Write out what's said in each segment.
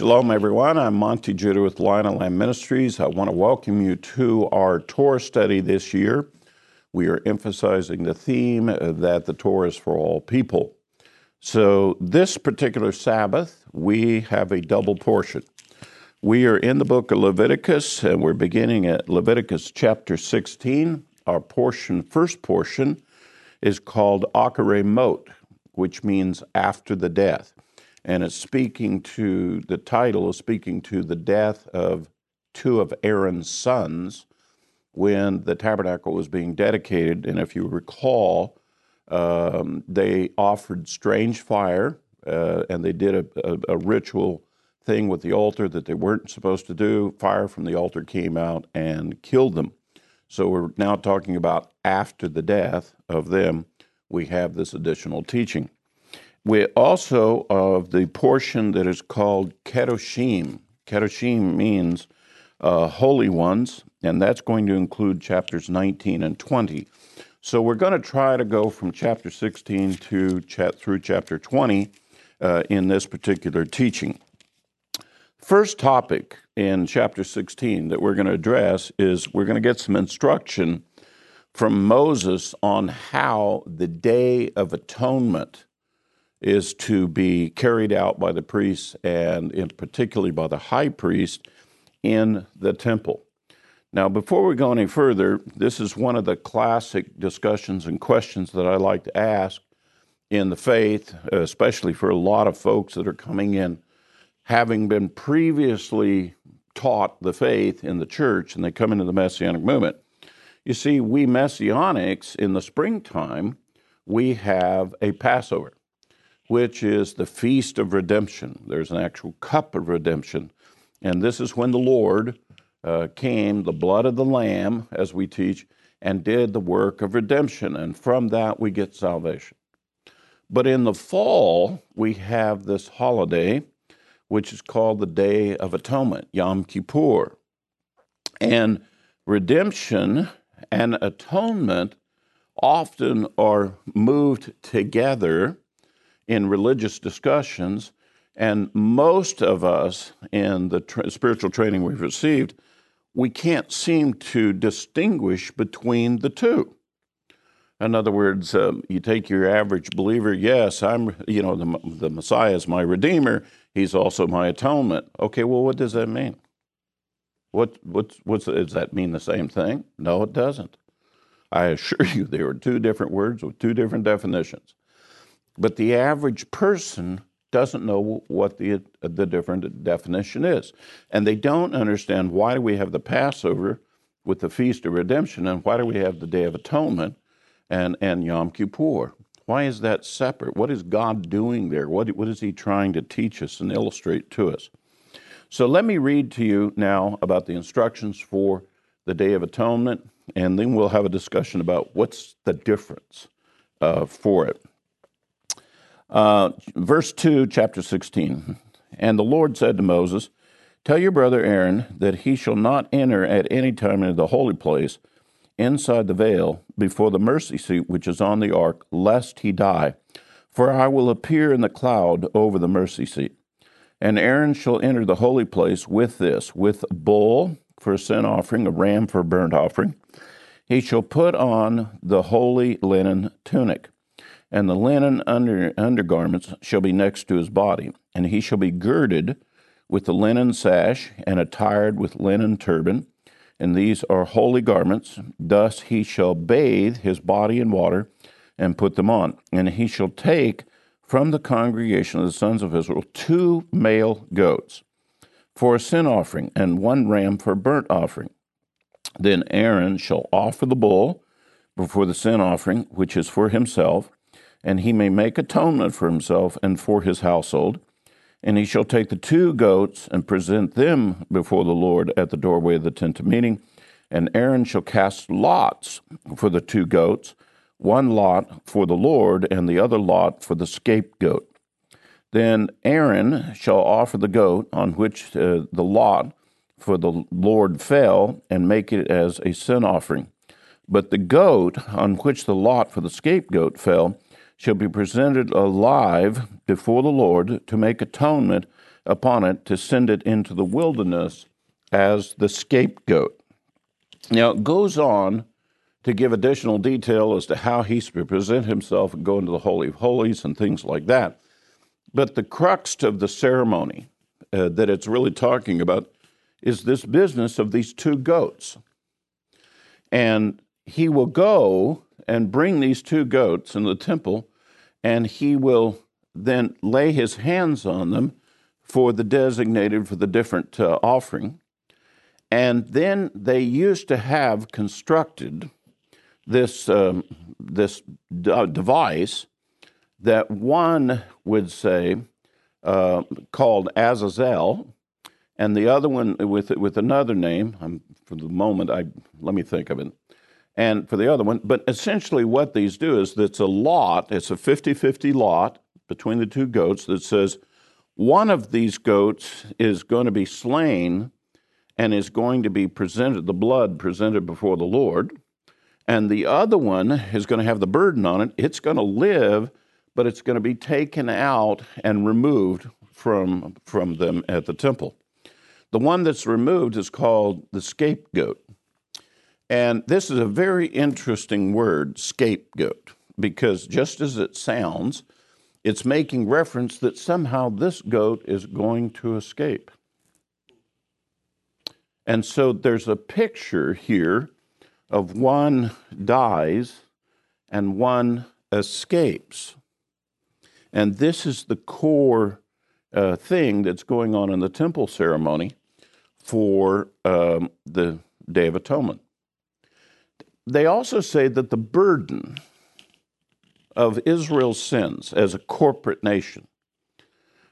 Shalom, everyone. I'm Monty Judah with Lion and Lamb Ministries. I want to welcome you to our Torah study this year. We are emphasizing the theme that the Torah is for all people. So, this particular Sabbath, we have a double portion. We are in the book of Leviticus, and we're beginning at Leviticus chapter 16. Our portion, first portion, is called Acharei Mot, which means after the death and it's speaking to the title is speaking to the death of two of Aaron's sons when the tabernacle was being dedicated. And if you recall, um, they offered strange fire uh, and they did a, a, a, ritual thing with the altar that they weren't supposed to do. Fire from the altar came out and killed them. So we're now talking about after the death of them, we have this additional teaching. We also of the portion that is called Kedoshim. Kedoshim means uh, holy ones, and that's going to include chapters 19 and 20. So we're going to try to go from chapter 16 to chat through chapter 20 uh, in this particular teaching. First topic in chapter 16 that we're going to address is we're going to get some instruction from Moses on how the Day of Atonement is to be carried out by the priests and in particularly by the high priest in the temple. Now, before we go any further, this is one of the classic discussions and questions that I like to ask in the faith, especially for a lot of folks that are coming in having been previously taught the faith in the church and they come into the Messianic movement. You see, we Messianics in the springtime, we have a Passover which is the feast of redemption. There's an actual cup of redemption. And this is when the Lord uh, came, the blood of the Lamb, as we teach, and did the work of redemption. And from that, we get salvation. But in the fall, we have this holiday, which is called the Day of Atonement, Yom Kippur. And redemption and atonement often are moved together in religious discussions, and most of us in the tra- spiritual training we've received, we can't seem to distinguish between the two. In other words, um, you take your average believer, yes, I'm, you know, the, the Messiah is my Redeemer, he's also my atonement. Okay, well, what does that mean? What, what's, what's, does that mean the same thing? No, it doesn't. I assure you, there are two different words with two different definitions. But the average person doesn't know what the, the different definition is. And they don't understand why do we have the Passover with the Feast of Redemption and why do we have the Day of Atonement and, and Yom Kippur? Why is that separate? What is God doing there? What, what is He trying to teach us and illustrate to us? So let me read to you now about the instructions for the Day of Atonement, and then we'll have a discussion about what's the difference uh, for it. Uh, verse 2, chapter 16. And the Lord said to Moses, Tell your brother Aaron that he shall not enter at any time into the holy place inside the veil before the mercy seat which is on the ark, lest he die. For I will appear in the cloud over the mercy seat. And Aaron shall enter the holy place with this, with a bull for a sin offering, a ram for a burnt offering. He shall put on the holy linen tunic and the linen under, undergarments shall be next to his body, and he shall be girded with the linen sash and attired with linen turban, and these are holy garments. Thus he shall bathe his body in water and put them on. And he shall take from the congregation of the sons of Israel two male goats for a sin offering, and one ram for burnt offering. Then Aaron shall offer the bull before the sin offering, which is for himself and he may make atonement for himself and for his household. And he shall take the two goats and present them before the Lord at the doorway of the tent of meeting. And Aaron shall cast lots for the two goats, one lot for the Lord, and the other lot for the scapegoat. Then Aaron shall offer the goat on which uh, the lot for the Lord fell, and make it as a sin offering. But the goat on which the lot for the scapegoat fell, shall be presented alive before the Lord to make atonement upon it to send it into the wilderness as the scapegoat. Now, it goes on to give additional detail as to how he's to present himself and go into the Holy of Holies and things like that. But the crux of the ceremony uh, that it's really talking about is this business of these two goats. And he will go and bring these two goats in the temple, and he will then lay his hands on them for the designated for the different uh, offering. And then they used to have constructed this, um, this d- device that one would say uh, called Azazel, and the other one with with another name. I'm, for the moment, I let me think of it. And for the other one, but essentially what these do is it's a lot. It's a 50-50 lot between the two goats that says one of these goats is going to be slain and is going to be presented, the blood presented before the Lord. And the other one is going to have the burden on it. It's going to live, but it's going to be taken out and removed from, from them at the temple. The one that's removed is called the scapegoat. And this is a very interesting word, scapegoat, because just as it sounds, it's making reference that somehow this goat is going to escape. And so there's a picture here of one dies and one escapes. And this is the core uh, thing that's going on in the temple ceremony for um, the Day of Atonement. They also say that the burden of Israel's sins as a corporate nation,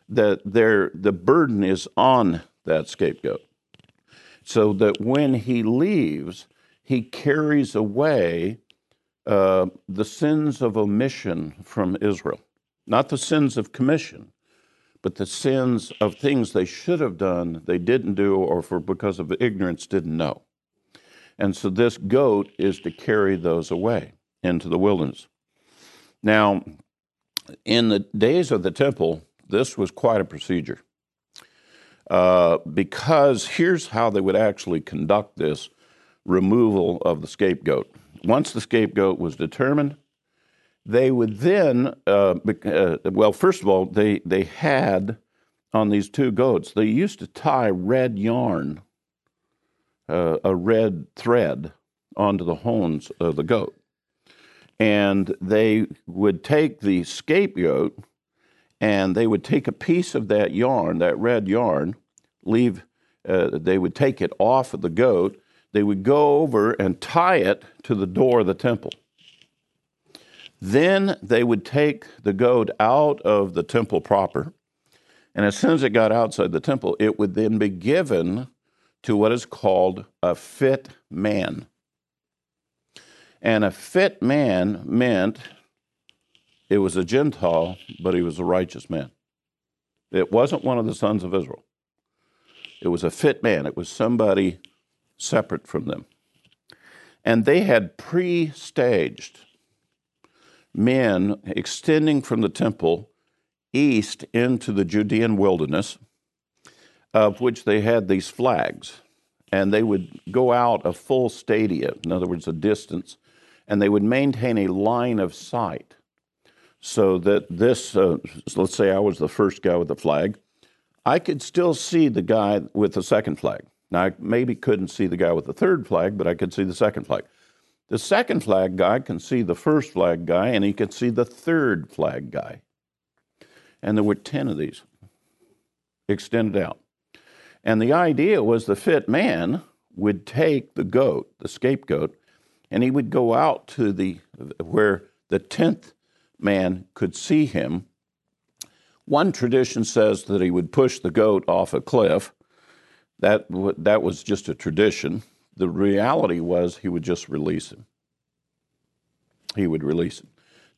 that the burden is on that scapegoat so that when he leaves, he carries away uh, the sins of omission from Israel. Not the sins of commission, but the sins of things they should have done, they didn't do, or for because of ignorance didn't know. And so this goat is to carry those away into the wilderness. Now, in the days of the temple, this was quite a procedure. Uh, because here's how they would actually conduct this removal of the scapegoat. Once the scapegoat was determined, they would then, uh, uh, well, first of all, they, they had on these two goats, they used to tie red yarn, uh, a red thread, onto the horns of the goat. And they would take the scapegoat and they would take a piece of that yarn, that red yarn, leave, uh, they would take it off of the goat. They would go over and tie it to the door of the temple. Then they would take the goat out of the temple proper. And as soon as it got outside the temple, it would then be given to what is called a fit man. And a fit man meant it was a Gentile, but he was a righteous man. It wasn't one of the sons of Israel. It was a fit man, it was somebody separate from them. And they had pre staged men extending from the temple east into the Judean wilderness, of which they had these flags. And they would go out a full stadia, in other words, a distance, and they would maintain a line of sight so that this, uh, let's say I was the first guy with the flag, I could still see the guy with the second flag. Now, I maybe couldn't see the guy with the third flag, but I could see the second flag. The second flag guy can see the first flag guy, and he can see the third flag guy. And there were 10 of these extended out. And the idea was the fit man would take the goat, the scapegoat, and he would go out to the where the 10th man could see him. One tradition says that he would push the goat off a cliff. That, that was just a tradition. The reality was he would just release him. He would release him.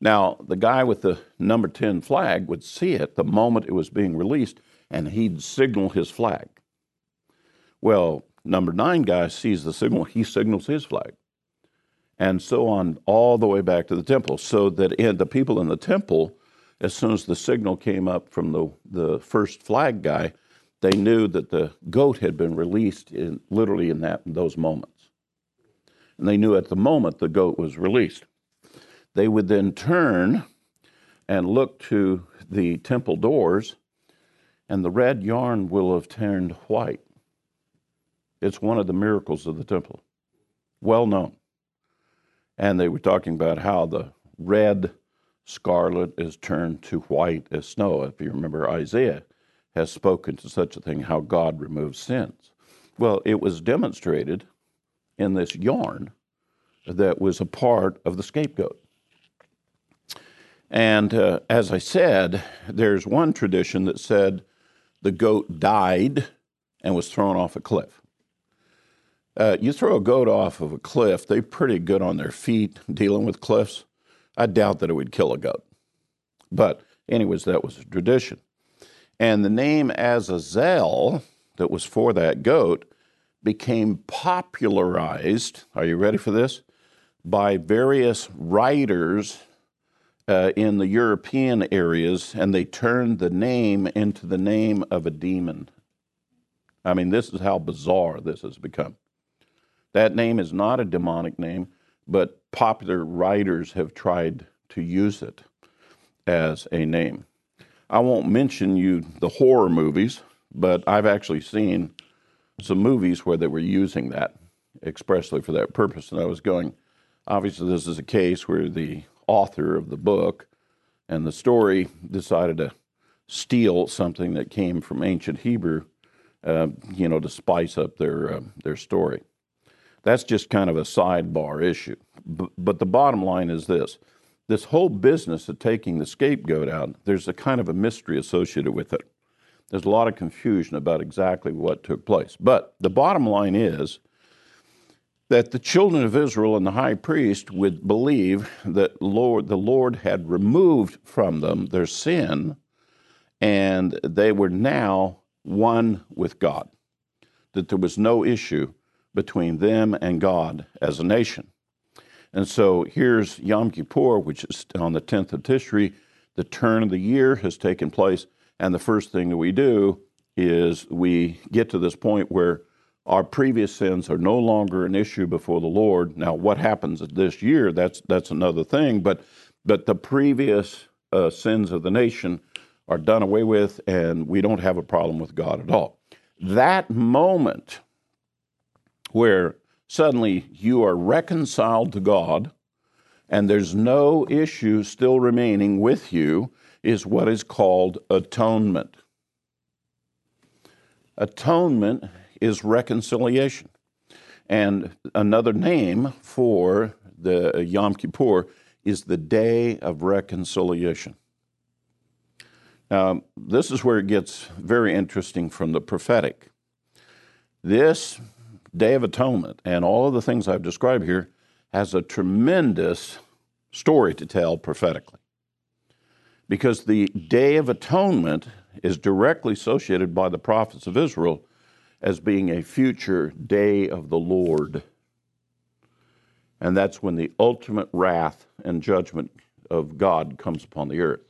Now, the guy with the number 10 flag would see it the moment it was being released, and he'd signal his flag. Well, number nine guy sees the signal, he signals his flag and so on, all the way back to the temple. So that in, the people in the temple, as soon as the signal came up from the, the first flag guy, they knew that the goat had been released in, literally in that in those moments. And they knew at the moment the goat was released. They would then turn and look to the temple doors, and the red yarn will have turned white. It's one of the miracles of the temple, well known. And they were talking about how the red scarlet is turned to white as snow. If you remember, Isaiah has spoken to such a thing, how God removes sins. Well, it was demonstrated in this yarn that was a part of the scapegoat. And uh, as I said, there's one tradition that said the goat died and was thrown off a cliff. Uh, you throw a goat off of a cliff, they're pretty good on their feet dealing with cliffs. I doubt that it would kill a goat. But, anyways, that was a tradition. And the name Azazel, that was for that goat, became popularized. Are you ready for this? By various writers uh, in the European areas, and they turned the name into the name of a demon. I mean, this is how bizarre this has become. That name is not a demonic name, but popular writers have tried to use it as a name. I won't mention you the horror movies, but I've actually seen some movies where they were using that expressly for that purpose. And I was going, obviously, this is a case where the author of the book and the story decided to steal something that came from ancient Hebrew, uh, you know, to spice up their uh, their story. That's just kind of a sidebar issue. But the bottom line is this this whole business of taking the scapegoat out, there's a kind of a mystery associated with it. There's a lot of confusion about exactly what took place. But the bottom line is that the children of Israel and the high priest would believe that Lord, the Lord had removed from them their sin and they were now one with God, that there was no issue between them and God as a nation. And so here's Yom Kippur, which is on the 10th of Tishri. The turn of the year has taken place. And the first thing that we do is we get to this point where our previous sins are no longer an issue before the Lord. Now, what happens this year, that's, that's another thing. But, but the previous uh, sins of the nation are done away with, and we don't have a problem with God at all. That moment where suddenly you are reconciled to God and there's no issue still remaining with you is what is called atonement. Atonement is reconciliation. And another name for the Yom Kippur is the Day of Reconciliation. Now, this is where it gets very interesting from the prophetic. This Day of Atonement and all of the things I've described here has a tremendous story to tell prophetically. Because the Day of Atonement is directly associated by the prophets of Israel as being a future day of the Lord. And that's when the ultimate wrath and judgment of God comes upon the earth.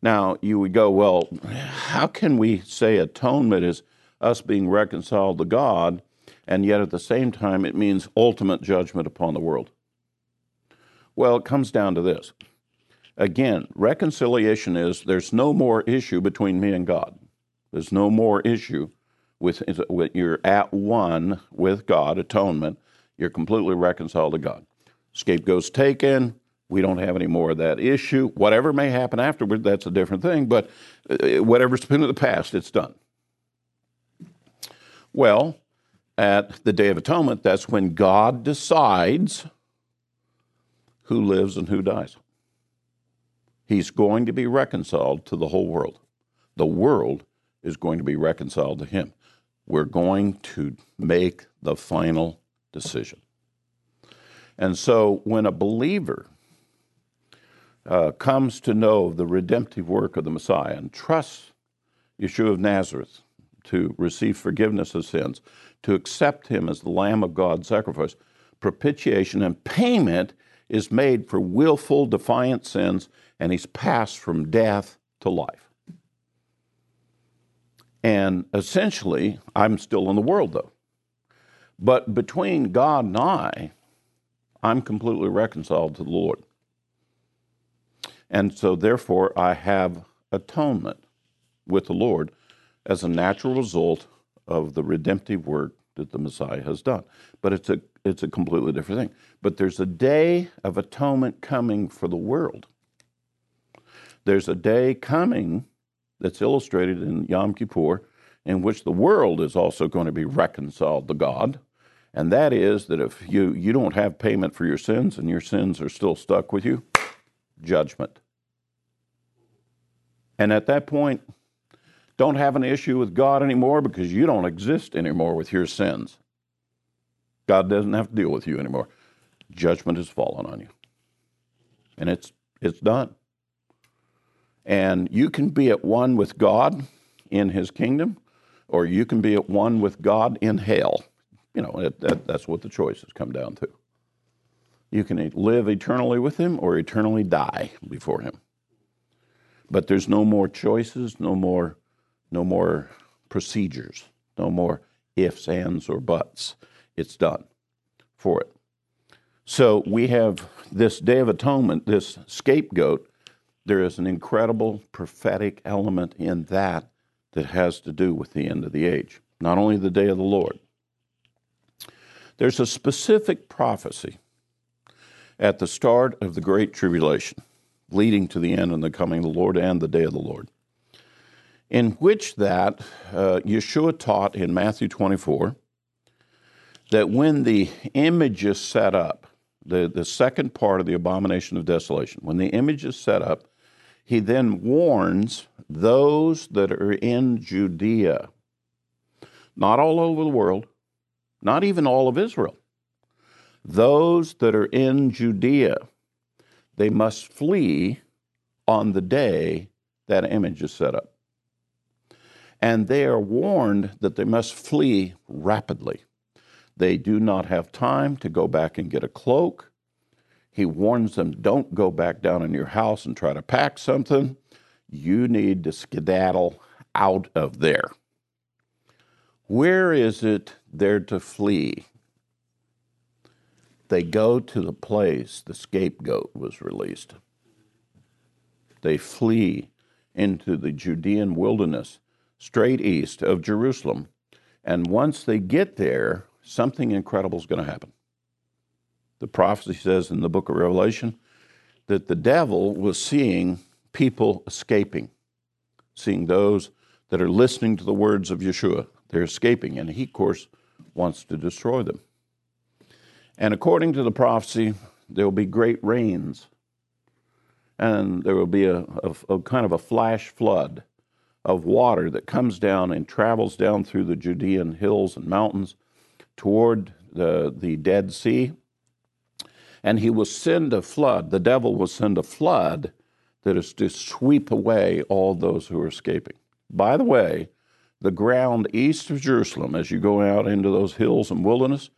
Now, you would go, well, how can we say atonement is us being reconciled to God and yet at the same time it means ultimate judgment upon the world. Well, it comes down to this. Again, reconciliation is there's no more issue between me and God. There's no more issue with, with you're at one with God, atonement. You're completely reconciled to God. Scapegoat's taken. We don't have any more of that issue. Whatever may happen afterward, that's a different thing. But uh, whatever's been in the past, it's done. Well, at the Day of Atonement, that's when God decides who lives and who dies. He's going to be reconciled to the whole world. The world is going to be reconciled to Him. We're going to make the final decision. And so when a believer uh, comes to know the redemptive work of the Messiah and trusts Yeshua of Nazareth to receive forgiveness of sins, to accept him as the Lamb of God sacrifice, propitiation and payment is made for willful, defiant sins, and he's passed from death to life. And essentially, I'm still in the world though. But between God and I, I'm completely reconciled to the Lord. And so, therefore, I have atonement with the Lord as a natural result of the redemptive work that the Messiah has done. But it's a, it's a completely different thing. But there's a day of atonement coming for the world. There's a day coming that's illustrated in Yom Kippur in which the world is also going to be reconciled to God. And that is that if you, you don't have payment for your sins and your sins are still stuck with you, judgment. And at that point, don't have an issue with God anymore because you don't exist anymore with your sins. God doesn't have to deal with you anymore. Judgment has fallen on you. And it's it's done. And you can be at one with God in his kingdom, or you can be at one with God in hell. You know, it, that, that's what the choices come down to. You can live eternally with him or eternally die before him. But there's no more choices, no more, no more procedures, no more ifs, ands, or buts. It's done for it. So we have this Day of Atonement, this scapegoat. There is an incredible prophetic element in that that has to do with the end of the age, not only the day of the Lord. There's a specific prophecy at the start of the Great Tribulation leading to the end and the coming of the Lord and the day of the Lord. In which that uh, Yeshua taught in Matthew 24 that when the image is set up, the, the second part of the abomination of desolation, when the image is set up, he then warns those that are in Judea, not all over the world, not even all of Israel, those that are in Judea they must flee on the day that image is set up. And they are warned that they must flee rapidly. They do not have time to go back and get a cloak. He warns them don't go back down in your house and try to pack something. You need to skedaddle out of there. Where is it they're to flee? They go to the place the scapegoat was released. They flee into the Judean wilderness, straight east of Jerusalem. And once they get there, something incredible is going to happen. The prophecy says in the book of Revelation that the devil was seeing people escaping, seeing those that are listening to the words of Yeshua. They're escaping, and he, of course, wants to destroy them. And according to the prophecy, there will be great rains, and there will be a, a, a, kind of a flash flood of water that comes down and travels down through the Judean hills and mountains toward the, the Dead Sea. And he will send a flood, the devil will send a flood that is to sweep away all those who are escaping. By the way, the ground east of Jerusalem, as you go out into those hills and wilderness,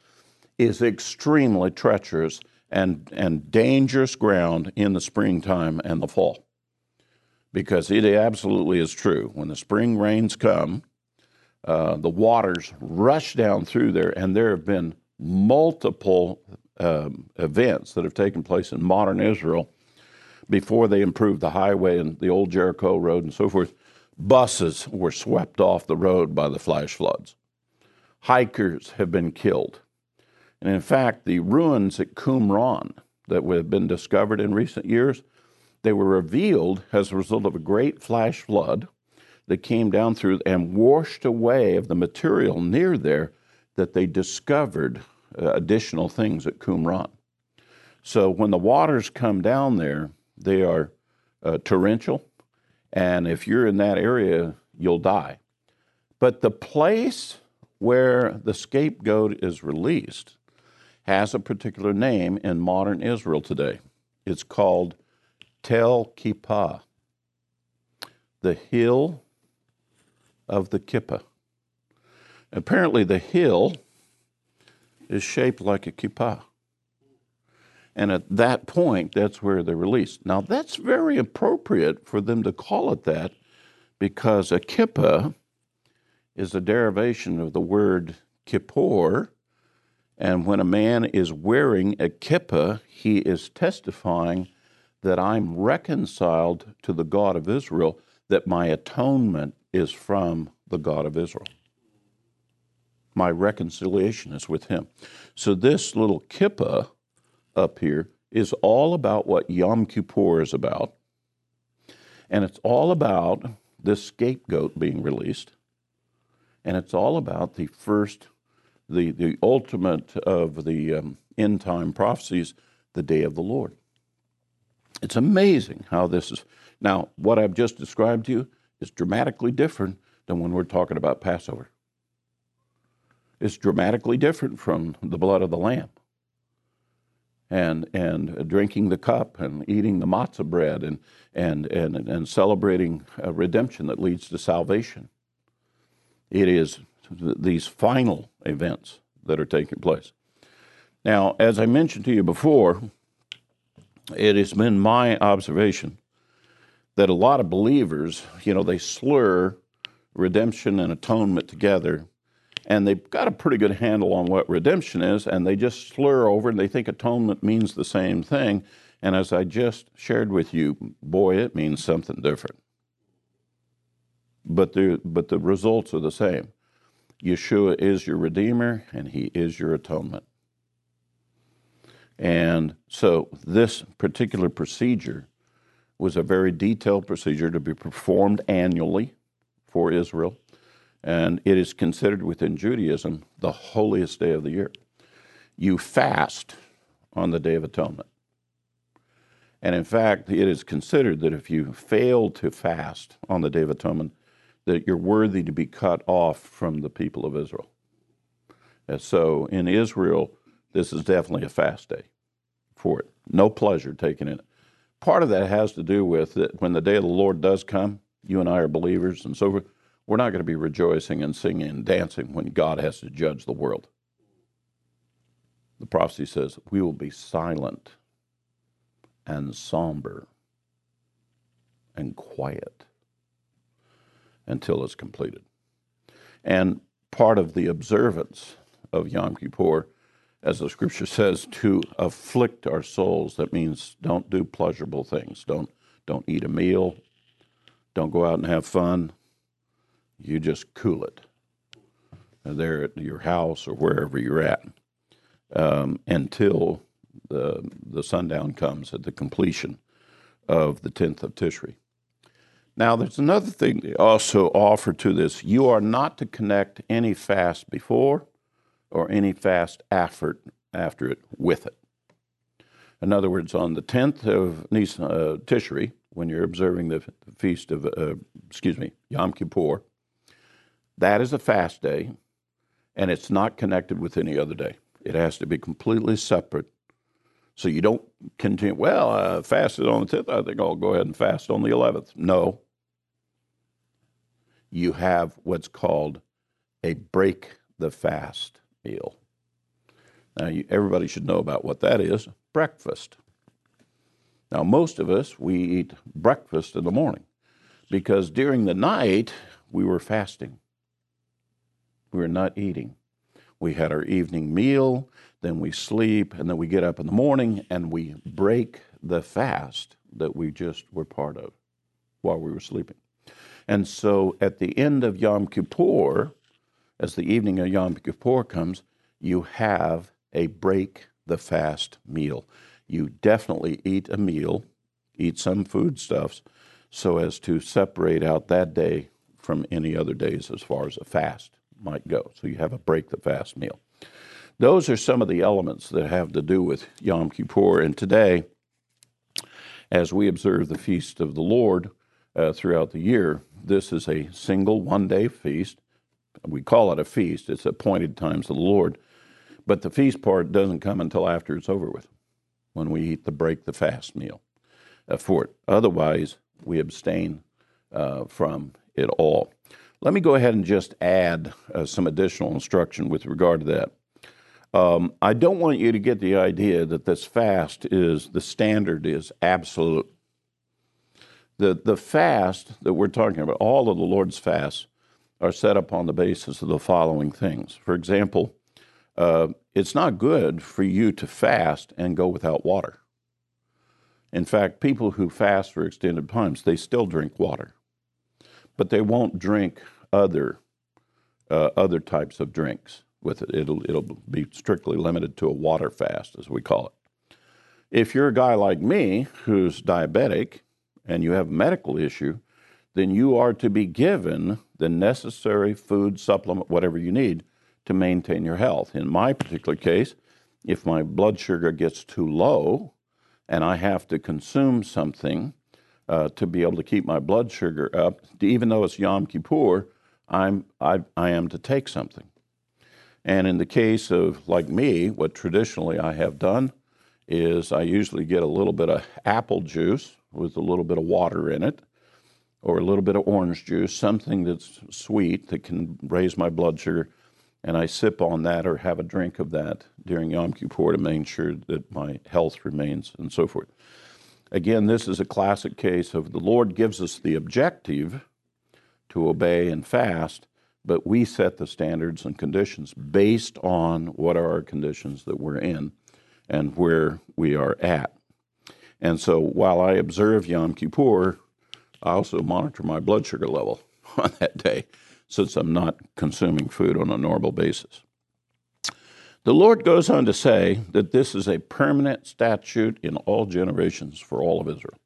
is extremely treacherous and, and dangerous ground in the springtime and the fall. Because it absolutely is true. When the spring rains come, uh, the waters rush down through there, and there have been multiple um, events that have taken place in modern Israel before they improved the highway and the old Jericho road and so forth. Buses were swept off the road by the flash floods. Hikers have been killed. And in fact, the ruins at Qumran that have been discovered in recent years, they were revealed as a result of a great flash flood that came down through and washed away of the material near there that they discovered uh, additional things at Qumran. So when the waters come down there, they are uh, torrential, and if you're in that area, you'll die. But the place where the scapegoat is released has a particular name in modern Israel today. It's called Tel Kippah, the hill of the kippah. Apparently, the hill is shaped like a kippah. And at that point, that's where they're released. Now, that's very appropriate for them to call it that because a kippah is a derivation of the word kippur. And when a man is wearing a kippah, he is testifying that I'm reconciled to the God of Israel, that my atonement is from the God of Israel. My reconciliation is with him. So this little kippah up here is all about what Yom Kippur is about. And it's all about this scapegoat being released. And it's all about the first, the, the ultimate of the um, end time prophecies, the day of the Lord. It's amazing how this is. Now, what I've just described to you is dramatically different than when we're talking about Passover. It's dramatically different from the blood of the Lamb and, and drinking the cup and eating the matzah bread and, and, and, and celebrating redemption that leads to salvation. It is these final events that are taking place. Now, as I mentioned to you before, it has been my observation that a lot of believers, you know, they slur redemption and atonement together and they've got a pretty good handle on what redemption is, and they just slur over and they think atonement means the same thing. And as I just shared with you, boy, it means something different. But the, but the results are the same. Yeshua is your Redeemer, and He is your atonement. And so this particular procedure was a very detailed procedure to be performed annually for Israel and it is considered within Judaism the holiest day of the year. You fast on the Day of Atonement. And in fact, it is considered that if you fail to fast on the Day of Atonement, that you're worthy to be cut off from the people of Israel. And so in Israel, this is definitely a fast day for it. No pleasure taken in it. Part of that has to do with that when the day of the Lord does come, you and I are believers and so we're not going to be rejoicing and singing and dancing when God has to judge the world. The prophecy says we will be silent and somber and quiet until it's completed. And part of the observance of Yom Kippur, as the scripture says, to afflict our souls. That means don't do pleasurable things. Don't don't eat a meal. Don't go out and have fun. You just cool it there at your house or wherever you're at um, until the, the sundown comes at the completion of the 10th of Tishri. Now, there's another thing they also offer to this. You are not to connect any fast before or any fast after, after it with it. In other words, on the 10th of Nisan, uh, Tishri, when you're observing the, feast of, uh, excuse me, Yom Kippur, that is a fast day, and it's not connected with any other day. It has to be completely separate. So you don't continue, well, I fasted on the 10th, I think I'll go ahead and fast on the 11th. No. You have what's called a break the fast meal. Now, you, everybody should know about what that is breakfast. Now, most of us, we eat breakfast in the morning because during the night we were fasting. We were not eating. We had our evening meal, then we sleep, and then we get up in the morning and we break the fast that we just were part of while we were sleeping. And so at the end of Yom Kippur, as the evening of Yom Kippur comes, you have a break the fast meal. You definitely eat a meal, eat some foodstuffs, so as to separate out that day from any other days as far as a fast might go. So you have a break the fast meal. Those are some of the elements that have to do with Yom Kippur. And today, as we observe the feast of the Lord uh, throughout the year, this is a single one day feast. We call it a feast, it's appointed times of the Lord. But the feast part doesn't come until after it's over with, when we eat the break the fast meal uh, for it. Otherwise, we abstain uh, from it all. Let me go ahead and just add uh, some additional instruction with regard to that. Um, I don't want you to get the idea that this fast is the standard is absolute. The, the fast that we're talking about, all of the Lord's fasts, are set up on the basis of the following things. For example, uh, it's not good for you to fast and go without water. In fact, people who fast for extended times, they still drink water, but they won't drink other uh, other types of drinks with it. It'll it'll be strictly limited to a water fast, as we call it. If you're a guy like me who's diabetic and you have a medical issue, then you are to be given the necessary food supplement, whatever you need, to maintain your health. In my particular case, if my blood sugar gets too low and I have to consume something uh, to be able to keep my blood sugar up, even though it's Yom Kippur, I'm, I, I am to take something. And in the case of, like me, what traditionally I have done is I usually get a little bit of apple juice with a little bit of water in it, or a little bit of orange juice, something that's sweet that can raise my blood sugar. And I sip on that or have a drink of that during Yom Kippur to make sure that my health remains and so forth. Again, this is a classic case of the Lord gives us the objective to obey and fast, but we set the standards and conditions based on what are our conditions that we're in and where we are at. And so while I observe Yom Kippur, I also monitor my blood sugar level on that day since I'm not consuming food on a normal basis. The Lord goes on to say that this is a permanent statute in all generations for all of Israel.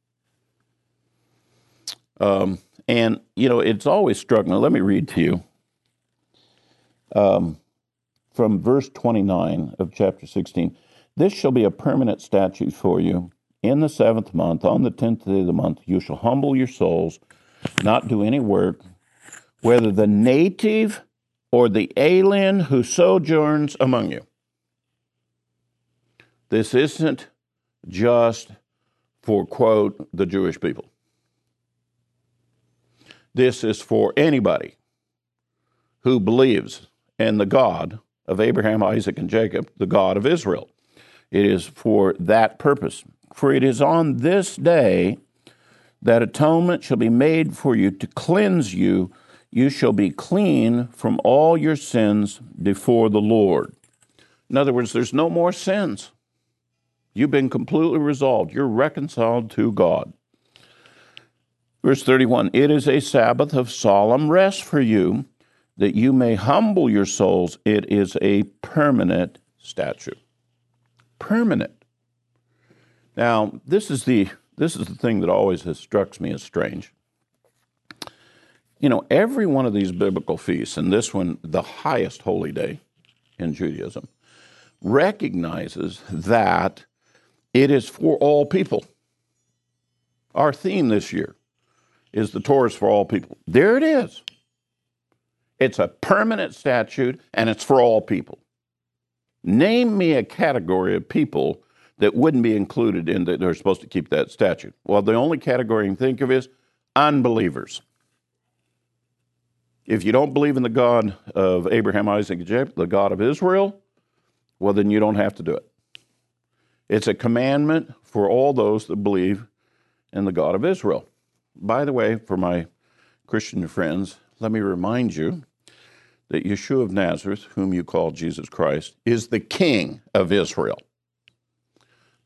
Um, and, you know, it's always struck me. Let me read to you um, from verse 29 of chapter 16. This shall be a permanent statute for you. In the seventh month, on the tenth day of the month, you shall humble your souls, not do any work, whether the native or the alien who sojourns among you. This isn't just for, quote, the Jewish people. This is for anybody who believes in the God of Abraham, Isaac, and Jacob, the God of Israel. It is for that purpose. For it is on this day that atonement shall be made for you to cleanse you. You shall be clean from all your sins before the Lord. In other words, there's no more sins. You've been completely resolved. You're reconciled to God. Verse 31 It is a Sabbath of solemn rest for you, that you may humble your souls. It is a permanent statute. Permanent. Now, this is the this is the thing that always has struck me as strange. You know, every one of these biblical feasts, and this one, the highest holy day in Judaism, recognizes that it is for all people. Our theme this year is the Torah for all people. There it is. It's a permanent statute and it's for all people. Name me a category of people that wouldn't be included in that they're supposed to keep that statute. Well, the only category you can think of is unbelievers. If you don't believe in the God of Abraham, Isaac, and Jacob, the God of Israel, well, then you don't have to do it. It's a commandment for all those that believe in the God of Israel. By the way, for my Christian friends, let me remind you that Yeshua of Nazareth, whom you call Jesus Christ, is the King of Israel.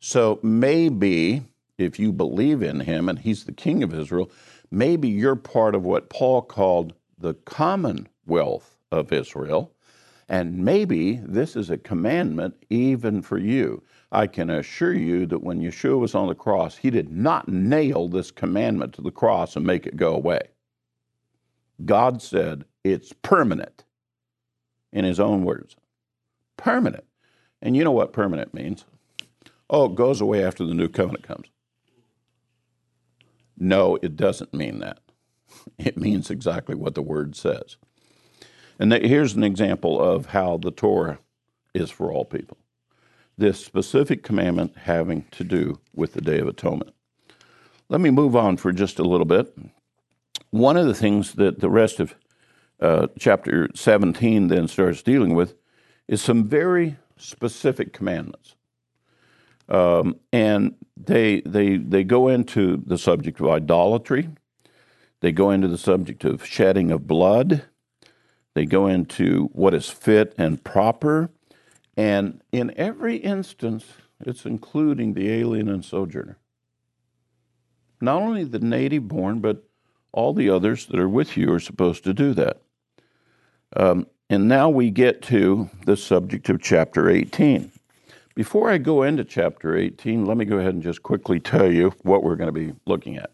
So maybe if you believe in him and he's the King of Israel, maybe you're part of what Paul called the commonwealth of Israel. And maybe this is a commandment even for you. I can assure you that when Yeshua was on the cross, he did not nail this commandment to the cross and make it go away. God said it's permanent in his own words. Permanent. And you know what permanent means? Oh, it goes away after the new covenant comes. No, it doesn't mean that. It means exactly what the word says. And here's an example of how the Torah is for all people this specific commandment having to do with the Day of Atonement. Let me move on for just a little bit. One of the things that the rest of uh, chapter 17 then starts dealing with is some very specific commandments. Um, and they, they, they go into the subject of idolatry, they go into the subject of shedding of blood, They go into what is fit and proper. And in every instance, it's including the alien and sojourner. Not only the native born, but all the others that are with you are supposed to do that. Um, and now we get to the subject of chapter 18. Before I go into chapter 18, let me go ahead and just quickly tell you what we're going to be looking at.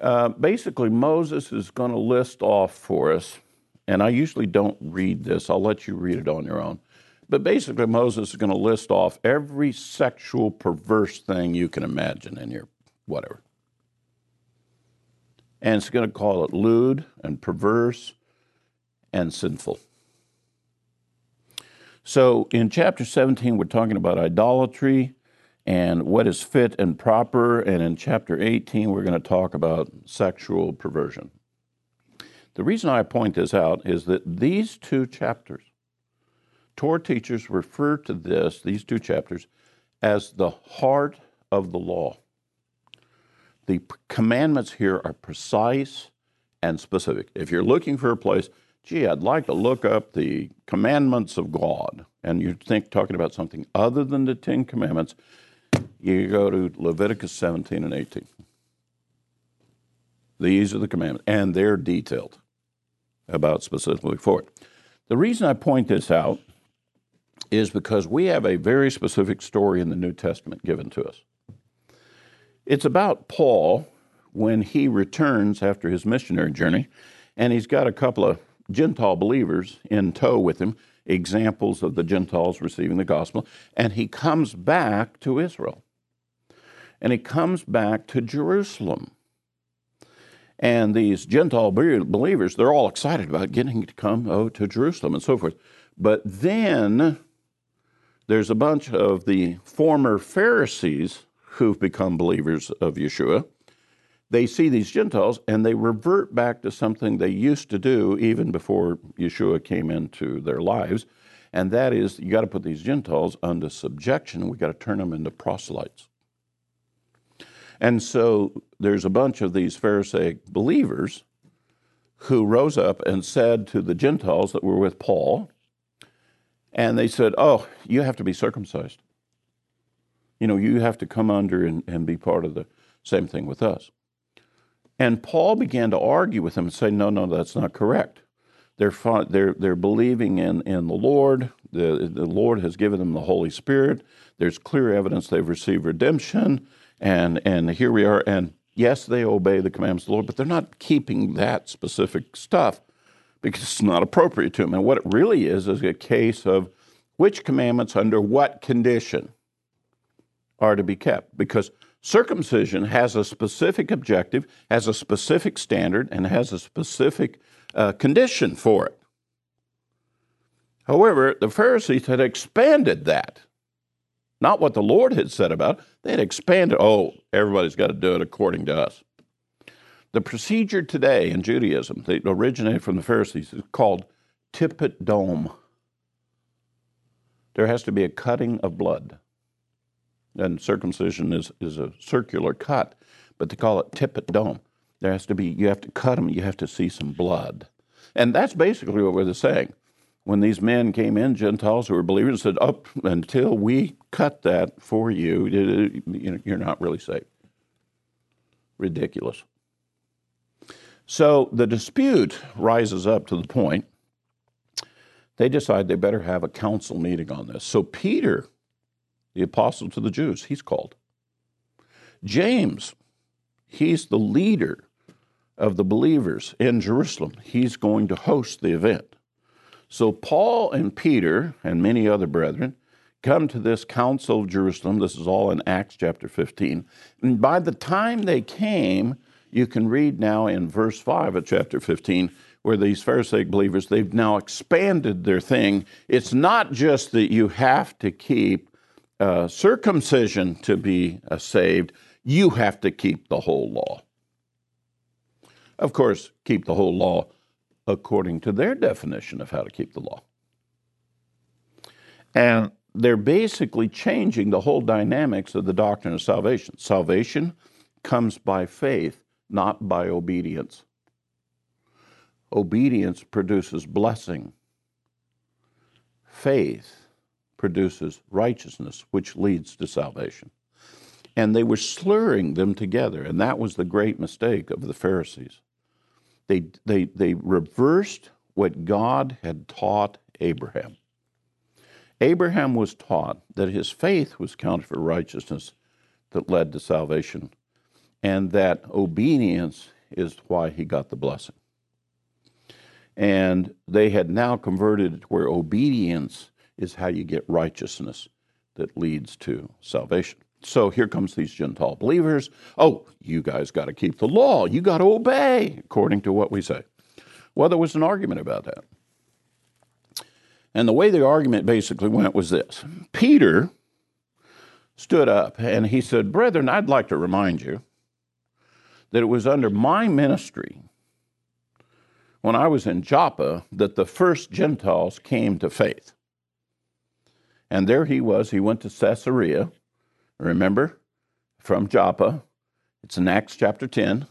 Uh, basically, Moses is going to list off for us, and I usually don't read this, I'll let you read it on your own. But basically, Moses is going to list off every sexual perverse thing you can imagine in your whatever. And it's going to call it lewd and perverse and sinful. So in chapter 17, we're talking about idolatry and what is fit and proper. And in chapter 18, we're going to talk about sexual perversion. The reason I point this out is that these two chapters, Torah teachers refer to this, these two chapters, as the heart of the law. The commandments here are precise and specific. If you're looking for a place, gee, I'd like to look up the commandments of God, and you think talking about something other than the Ten Commandments, you go to Leviticus 17 and 18. These are the commandments, and they're detailed about specifically for it. The reason I point this out is because we have a very specific story in the New Testament given to us. It's about Paul when he returns after his missionary journey, and he's got a couple of Gentile believers in tow with him, examples of the Gentiles receiving the gospel, and he comes back to Israel. And he comes back to Jerusalem. And these Gentile believers, they're all excited about getting to come oh, to Jerusalem and so forth. But then there's a bunch of the former Pharisees who've become believers of Yeshua they see these Gentiles and they revert back to something they used to do even before Yeshua came into their lives. And that is, you got to put these Gentiles under subjection. We got to turn them into proselytes. And so there's a bunch of these Pharisaic believers who rose up and said to the Gentiles that were with Paul, and they said, Oh, you have to be circumcised. You know, you have to come under and, and be part of the same thing with us. And Paul began to argue with them and say, no, no, that's not correct. They're, they're, they're believing in, in the Lord. The, the Lord has given them the Holy Spirit. There's clear evidence they've received redemption. And, and here we are. And yes, they obey the commandments of the Lord, but they're not keeping that specific stuff because it's not appropriate to them. And what it really is is a case of which commandments under what condition are to be kept. Because Circumcision has a specific objective, has a specific standard, and has a specific uh, condition for it. However, the Pharisees had expanded that. Not what the Lord had said about. it. They had expanded, oh, everybody's got to do it according to us. The procedure today in Judaism that originated from the Pharisees is called tipat dam. There has to be a cutting of blood and circumcision is, is a circular cut, but they call it tipat dam. There has to be, you have to cut them, you have to see some blood. And that's basically what we're saying. When these men came in, Gentiles who were believers, said, Up until we cut that for you, you're not really saved. Ridiculous. So the dispute rises up to the point they decide they better have a council meeting on this. So Peter the apostle to the Jews, he's called. James, he's the leader of the believers in Jerusalem. He's going to host the event. So Paul and Peter and many other brethren come to this council of Jerusalem. This is all in Acts chapter 15. And by the time they came, you can read now in verse 5 of chapter 15 where these Pharisaic believers, they've now expanded their thing. It's not just that you have to keep uh, circumcision to be uh, saved, you have to keep the whole law. Of course, keep the whole law according to their definition of how to keep the law. And they're basically changing the whole dynamics of the doctrine of salvation. Salvation comes by faith, not by obedience. Obedience produces blessing. Faith produces righteousness, which leads to salvation. And they were slurring them together, and that was the great mistake of the Pharisees. They, they, they reversed what God had taught Abraham. Abraham was taught that his faith was counted for righteousness that led to salvation, and that obedience is why he got the blessing. And they had now converted it where obedience is how you get righteousness that leads to salvation. So here comes these Gentile believers. Oh, you guys got to keep the law. You got to obey according to what we say. Well, there was an argument about that. And the way the argument basically went was this Peter stood up and he said, Brethren, I'd like to remind you that it was under my ministry when I was in Joppa that the first Gentiles came to faith. And there he was. He went to Caesarea, remember, from Joppa. It's in Acts chapter 10.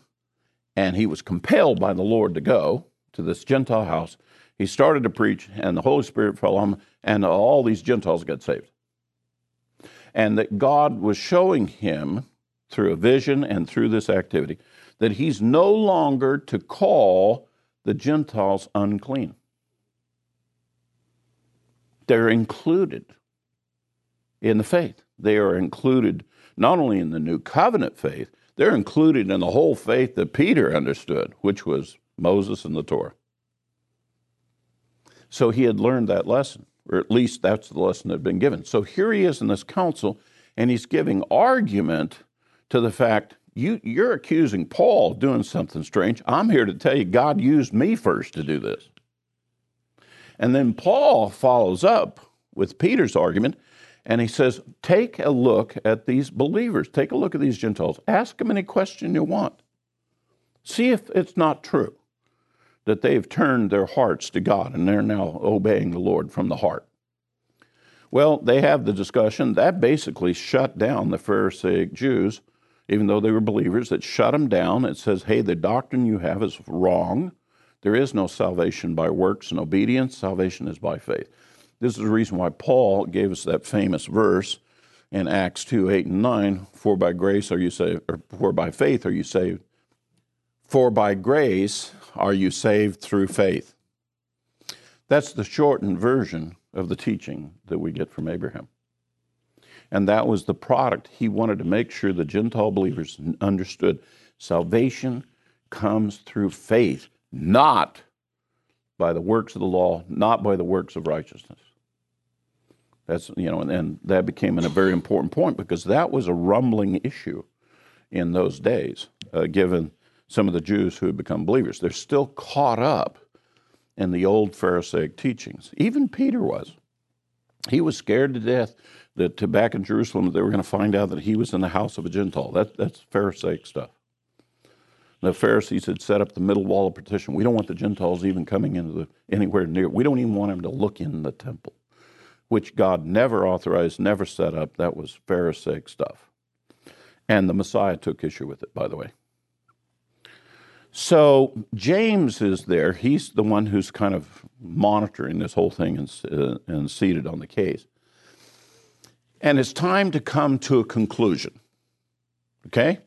And he was compelled by the Lord to go to this Gentile house. He started to preach, and the Holy Spirit fell on him, and all these Gentiles got saved. And that God was showing him through a vision and through this activity that he's no longer to call the Gentiles unclean. They're included in the faith. They are included not only in the new covenant faith, they're included in the whole faith that Peter understood, which was Moses and the Torah. So he had learned that lesson, or at least that's the lesson that had been given. So here he is in this council, and he's giving argument to the fact you, you're accusing Paul of doing something strange. I'm here to tell you God used me first to do this. And then Paul follows up with Peter's argument, and he says, Take a look at these believers, take a look at these Gentiles, ask them any question you want. See if it's not true that they've turned their hearts to God and they're now obeying the Lord from the heart. Well, they have the discussion that basically shut down the Pharisaic Jews, even though they were believers. It shut them down. It says, hey, the doctrine you have is wrong. There is no salvation by works and obedience, salvation is by faith. This is the reason why Paul gave us that famous verse in Acts 2 8 and 9 For by grace are you saved, or for by faith are you saved. For by grace are you saved through faith? That's the shortened version of the teaching that we get from Abraham. And that was the product. He wanted to make sure the Gentile believers understood salvation comes through faith, not by the works of the law, not by the works of righteousness. That's, you know, and, and that became a very important point because that was a rumbling issue in those days, uh, given some of the Jews who had become believers. They're still caught up in the old Pharisaic teachings. Even Peter was. He was scared to death that to back in Jerusalem they were going to find out that he was in the house of a Gentile. That, that's Pharisaic stuff. The Pharisees had set up the middle wall of partition. We don't want the Gentiles even coming into the anywhere near. We don't even want them to look in the temple, which God never authorized, never set up. That was Pharisaic stuff. And the Messiah took issue with it, by the way. So James is there. He's the one who's kind of monitoring this whole thing and, uh, and seated on the case. And it's time to come to a conclusion. Okay?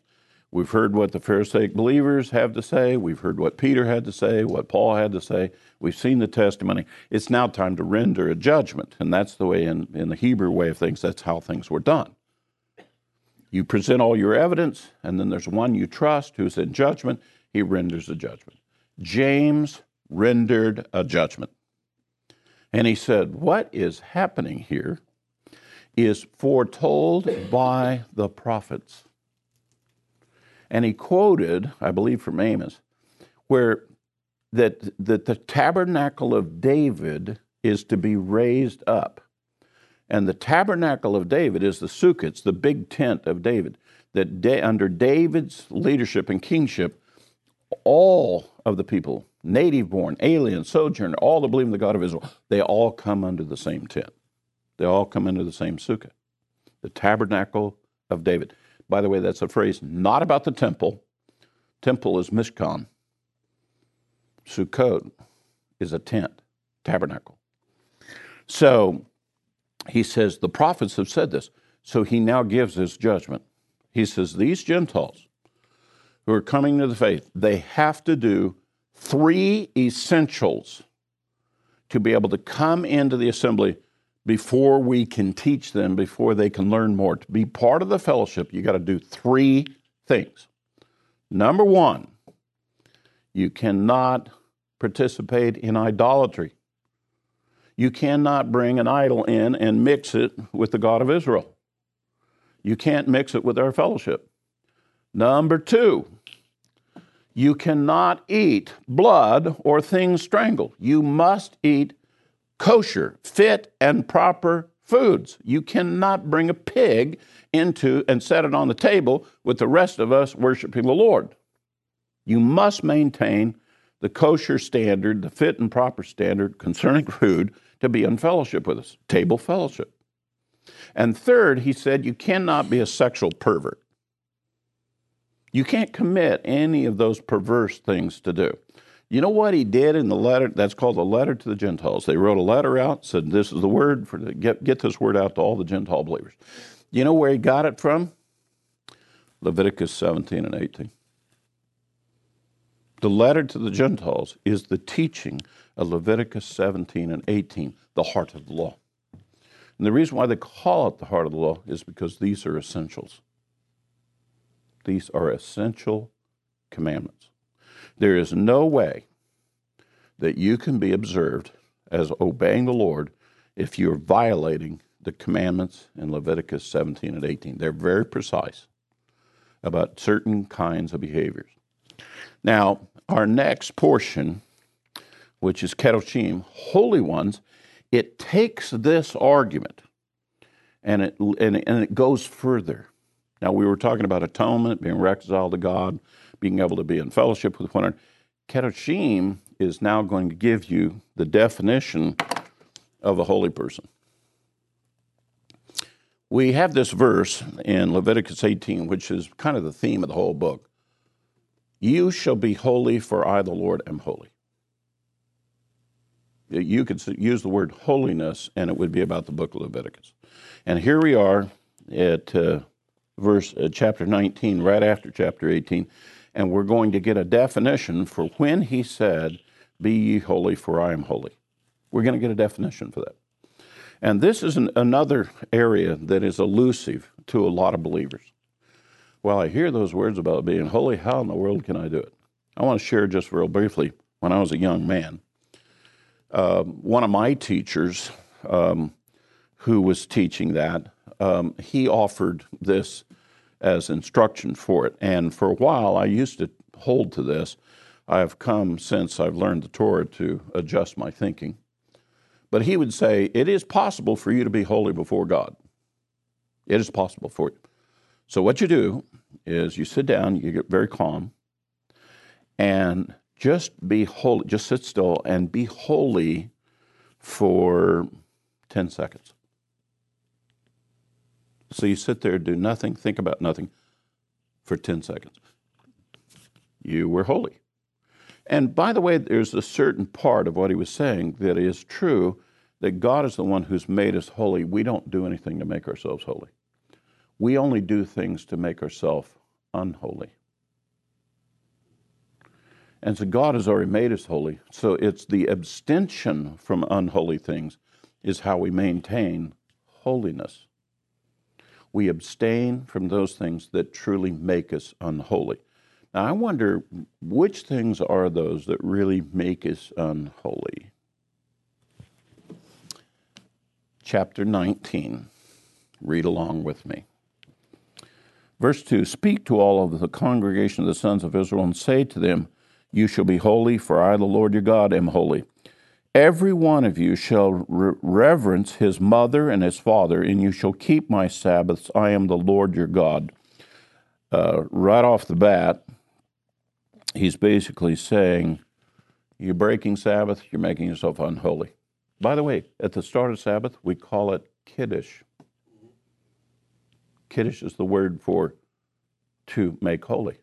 We've heard what the Pharisaic believers have to say. We've heard what Peter had to say, what Paul had to say. We've seen the testimony. It's now time to render a judgment. And that's the way, in, in the Hebrew way of things, that's how things were done. You present all your evidence, and then there's one you trust who's in judgment, he renders a judgment. James rendered a judgment. And he said, What is happening here is foretold by the prophets. And he quoted, I believe from Amos, where that, that the tabernacle of David is to be raised up. And the tabernacle of David is the sukkah, the big tent of David. That da- under David's leadership and kingship, all of the people, native born, alien, sojourner, all that believe in the God of Israel, they all come under the same tent. They all come under the same sukkah, the tabernacle of David. By the way, that's a phrase not about the temple. Temple is Mishkan. Sukkot is a tent, tabernacle. So he says, the prophets have said this. So he now gives his judgment. He says, these Gentiles who are coming to the faith, they have to do three essentials to be able to come into the assembly before we can teach them, before they can learn more. To be part of the fellowship, you got to do three things. Number one, you cannot participate in idolatry. You cannot bring an idol in and mix it with the God of Israel. You can't mix it with our fellowship. Number two, you cannot eat blood or things strangled. You must eat kosher, fit, and proper foods. You cannot bring a pig into and set it on the table with the rest of us worshiping the Lord. You must maintain the kosher standard, the fit and proper standard concerning food to be in fellowship with us, table fellowship. And third, he said, you cannot be a sexual pervert. You can't commit any of those perverse things to do. You know what he did in the letter? That's called the letter to the Gentiles. They wrote a letter out, said, This is the word for the, get, get this word out to all the Gentile believers. You know where he got it from? Leviticus 17 and 18. The letter to the Gentiles is the teaching of Leviticus 17 and 18, the heart of the law. And the reason why they call it the heart of the law is because these are essentials. These are essential commandments. There is no way that you can be observed as obeying the Lord if you're violating the commandments in Leviticus 17 and 18. They're very precise about certain kinds of behaviors. Now, our next portion, which is Kedoshim, holy ones, it takes this argument and it, and, and it goes further. Now, we were talking about atonement, being reconciled to God, being able to be in fellowship with one another. Kedoshim is now going to give you the definition of a holy person. We have this verse in Leviticus 18, which is kind of the theme of the whole book. You shall be holy, for I, the Lord, am holy. You could use the word holiness, and it would be about the book of Leviticus. And here we are at uh, verse uh, chapter 19, right after chapter 18, and we're going to get a definition for when he said, "Be ye holy, for I am holy." We're going to get a definition for that. And this is an, another area that is elusive to a lot of believers. Well, I hear those words about being holy. How in the world can I do it? I want to share just real briefly. When I was a young man, uh, one of my teachers, um, who was teaching that, um, he offered this as instruction for it. And for a while, I used to hold to this. I have come since I've learned the Torah to adjust my thinking. But he would say, It is possible for you to be holy before God. It is possible for you. So, what you do is you sit down, you get very calm, and just be holy, just sit still and be holy for 10 seconds. So you sit there, do nothing, think about nothing for 10 seconds. You were holy. And by the way, there's a certain part of what he was saying that is true that God is the one who's made us holy. We don't do anything to make ourselves holy. We only do things to make ourselves unholy. And so God has already made us holy. So it's the abstention from unholy things is how we maintain holiness we abstain from those things that truly make us unholy. Now, I wonder which things are those that really make us unholy? Chapter 19. Read along with me. Verse 2 Speak to all of the congregation of the sons of Israel and say to them, You shall be holy, for I, the Lord your God, am holy. Every one of you shall re- reverence his mother and his father, and you shall keep my Sabbaths. I am the Lord your God. Uh, right off the bat, he's basically saying, You're breaking Sabbath, you're making yourself unholy. By the way, at the start of Sabbath, we call it Kiddush. Kiddush is the word for to make holy.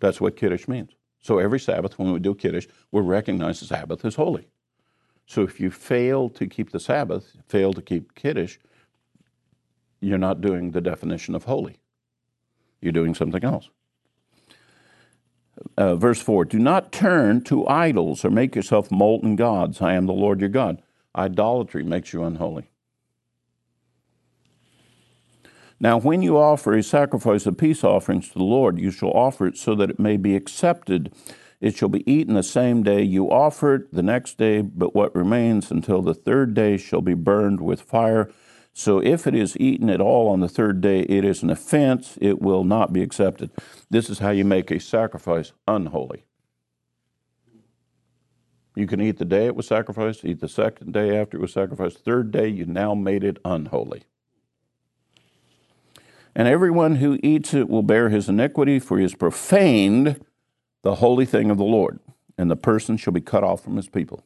That's what Kiddush means. So every Sabbath, when we do Kiddush, we recognize the Sabbath as holy. So if you fail to keep the Sabbath, fail to keep Kiddush, you're not doing the definition of holy. You're doing something else. Uh, verse 4 Do not turn to idols or make yourself molten gods. I am the Lord your God. Idolatry makes you unholy. Now, when you offer a sacrifice of peace offerings to the Lord, you shall offer it so that it may be accepted. It shall be eaten the same day you offer it, the next day, but what remains until the third day shall be burned with fire. So if it is eaten at all on the third day, it is an offense, it will not be accepted. This is how you make a sacrifice unholy. You can eat the day it was sacrificed, eat the second day after it was sacrificed, third day, you now made it unholy. And everyone who eats it will bear his iniquity, for he has profaned the holy thing of the Lord, and the person shall be cut off from his people.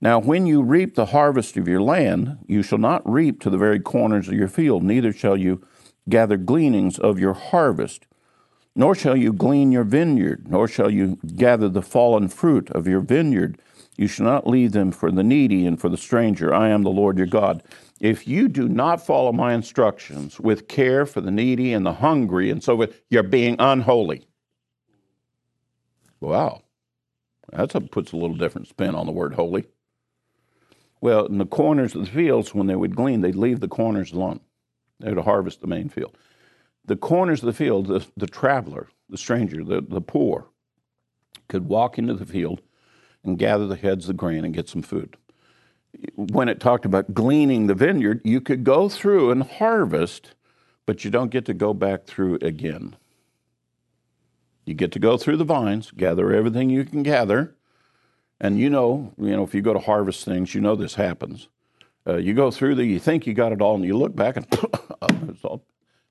Now, when you reap the harvest of your land, you shall not reap to the very corners of your field, neither shall you gather gleanings of your harvest, nor shall you glean your vineyard, nor shall you gather the fallen fruit of your vineyard. You shall not leave them for the needy and for the stranger. I am the Lord your God. If you do not follow my instructions with care for the needy and the hungry and so forth, you're being unholy. Wow. That puts a little different spin on the word holy. Well, in the corners of the fields, when they would glean, they'd leave the corners alone. They would harvest the main field. The corners of the field, the, the traveler, the stranger, the, the poor, could walk into the field and gather the heads of the grain and get some food. When it talked about gleaning the vineyard, you could go through and harvest, but you don't get to go back through again. You get to go through the vines, gather everything you can gather, and you know, you know, if you go to harvest things, you know this happens. Uh, you go through the, you think you got it all, and you look back and it's all.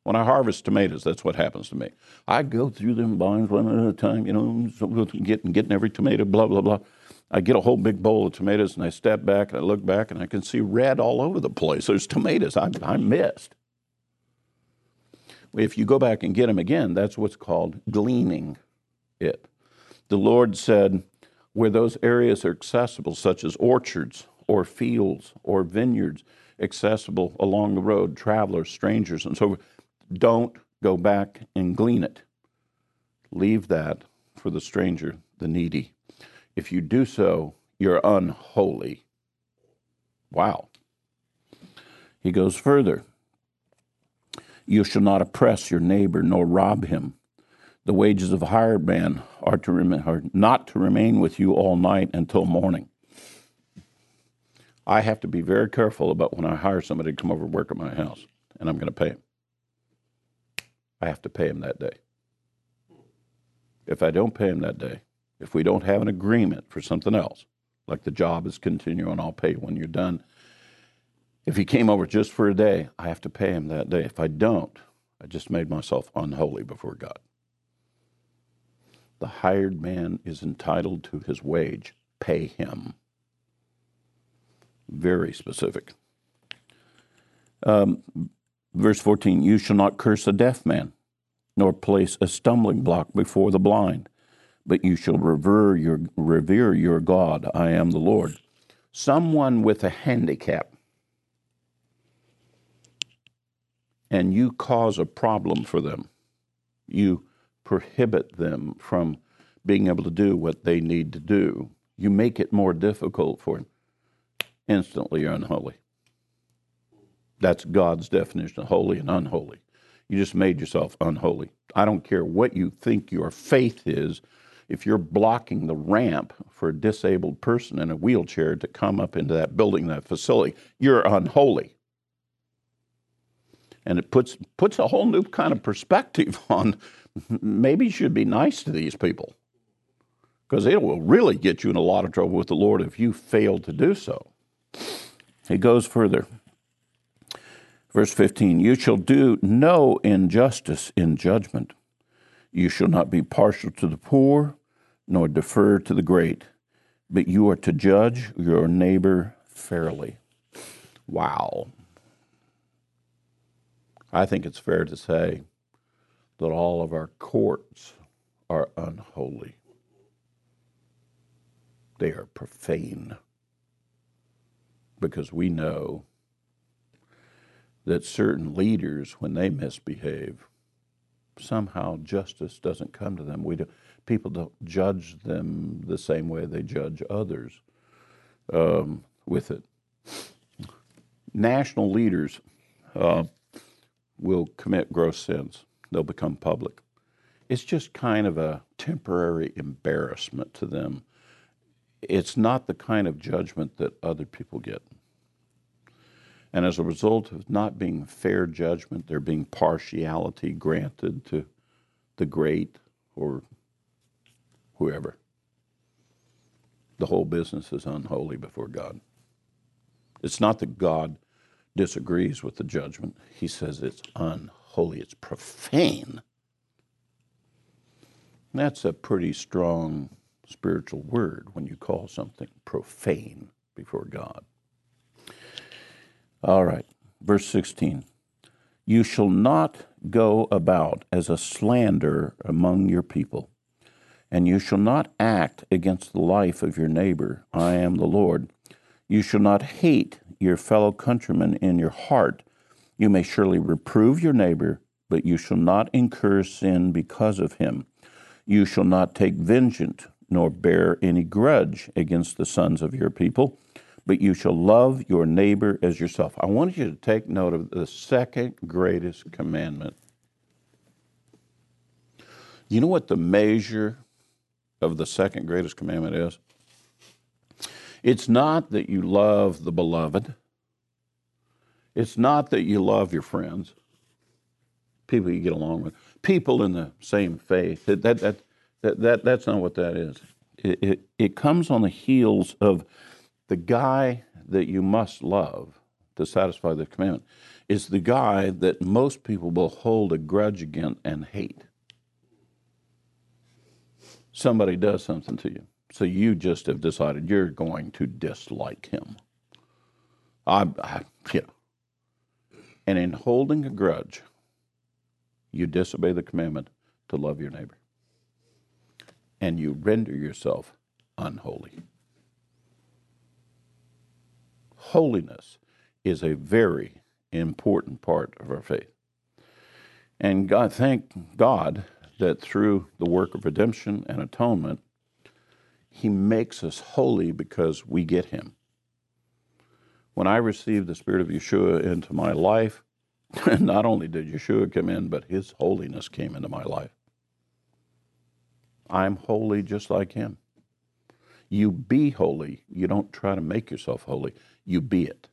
When I harvest tomatoes, that's what happens to me. I go through them vines one at a time, you know, getting getting every tomato, blah blah blah. I get a whole big bowl of tomatoes, and I step back and I look back, and I can see red all over the place. There's tomatoes I, I missed. If you go back and get them again, that's what's called gleaning it. The Lord said, where those areas are accessible, such as orchards or fields or vineyards, accessible along the road, travelers, strangers, and so forth, don't go back and glean it. Leave that for the stranger, the needy. If you do so, you're unholy. Wow. He goes further. You shall not oppress your neighbor nor rob him. The wages of a hired man are to remain, are not to remain with you all night until morning. I have to be very careful about when I hire somebody to come over and work at my house, and I'm going to pay him. I have to pay him that day. If I don't pay him that day, if we don't have an agreement for something else, like the job is continuing, I'll pay when you're done. If he came over just for a day, I have to pay him that day. If I don't, I just made myself unholy before God the hired man is entitled to his wage. Pay him. Very specific. Um, verse 14 You shall not curse a deaf man, nor place a stumbling block before the blind, but you shall revere your, revere your God. I am the Lord. Someone with a handicap, and you cause a problem for them. You prohibit them from being able to do what they need to do. You make it more difficult for them. Instantly, you're unholy. That's God's definition of holy and unholy. You just made yourself unholy. I don't care what you think your faith is. If you're blocking the ramp for a disabled person in a wheelchair to come up into that building, that facility, you're unholy. And it puts, puts a whole new kind of perspective on maybe you should be nice to these people because it will really get you in a lot of trouble with the Lord if you fail to do so. He goes further. Verse 15 You shall do no injustice in judgment. You shall not be partial to the poor, nor defer to the great, but you are to judge your neighbor fairly. Wow. I think it's fair to say that all of our courts are unholy. they are profane. Because we know that certain leaders, when they misbehave, somehow justice doesn't come to them. We do, people don't judge them the same way they judge others um, with it. National leaders uh, will commit gross sins, they'll become public. It's just kind of a temporary embarrassment to them. It's not the kind of judgment that other people get. And as a result of not being fair judgment, there being partiality granted to the great or whoever. The whole business is unholy before God. It's not that God disagrees with the judgment, He says it's unholy, it's profane. That's a pretty strong spiritual word when you call something profane before God. All right, verse 16. You shall not go about as a slanderer among your people, and you shall not act against the life of your neighbor. I am the Lord. You shall not hate your fellow countrymen in your heart. You may surely reprove your neighbor, but you shall not incur sin because of him. You shall not take vengeance, nor bear any grudge against the sons of your people but you shall love your neighbor as yourself. I want you to take note of the second greatest commandment. You know what the measure of the second greatest commandment is? It's not that you love the beloved. It's not that you love your friends, people you get along with, people in the same faith. That, that, that, that, that that's not what that is. It, it, it comes on the heels of the guy that you must love to satisfy the commandment is the guy that most people will hold a grudge against and hate. Somebody does something to you, so you just have decided you're going to dislike him. I, I yeah. And in holding a grudge, you disobey the commandment to love your neighbor. And you render yourself unholy holiness is a very important part of our faith. And God, thank God that through the work of redemption and atonement, He makes us holy because we get Him. When I received the Spirit of Yeshua into my life, not only did Yeshua come in, but His holiness came into my life. I'm holy just like Him. You be holy. You don't try to make yourself holy you be it.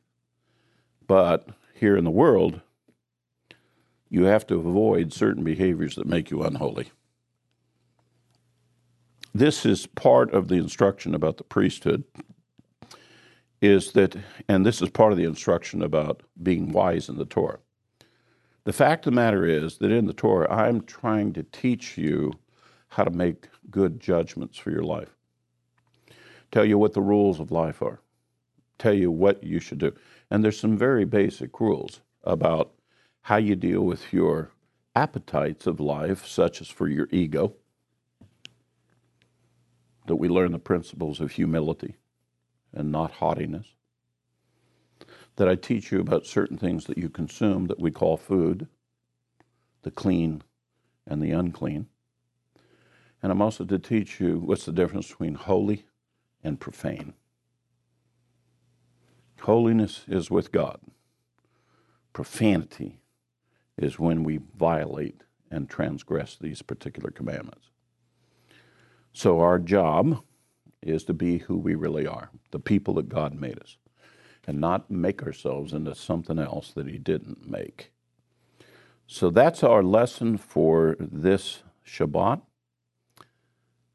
But here in the world, you have to avoid certain behaviors that make you unholy. This is part of the instruction about the priesthood is that and this is part of the instruction about being wise in the Torah. The fact of the matter is that in the Torah I'm trying to teach you how to make good judgments for your life. Tell you what the rules of life are tell you what you should do. And there's some very basic rules about how you deal with your appetites of life, such as for your ego, that we learn the principles of humility and not haughtiness. That I teach you about certain things that you consume that we call food, the clean and the unclean. And I'm also to teach you what's the difference between holy and profane. Holiness is with God. Profanity is when we violate and transgress these particular commandments. So, our job is to be who we really are, the people that God made us, and not make ourselves into something else that He didn't make. So, that's our lesson for this Shabbat.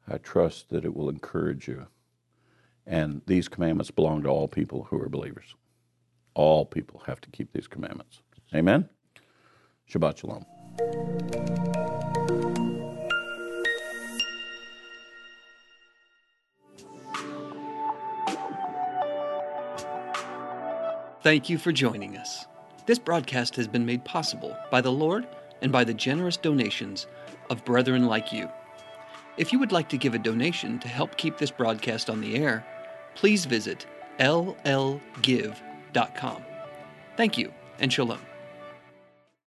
I trust that it will encourage you and these commandments belong to all people who are believers. All people have to keep these commandments. Amen? Shabbat Shalom. Thank you for joining us. This broadcast has been made possible by the Lord and by the generous donations of brethren like you. If you would like to give a donation to help keep this broadcast on the air, please visit llgive.com. Thank you and shalom.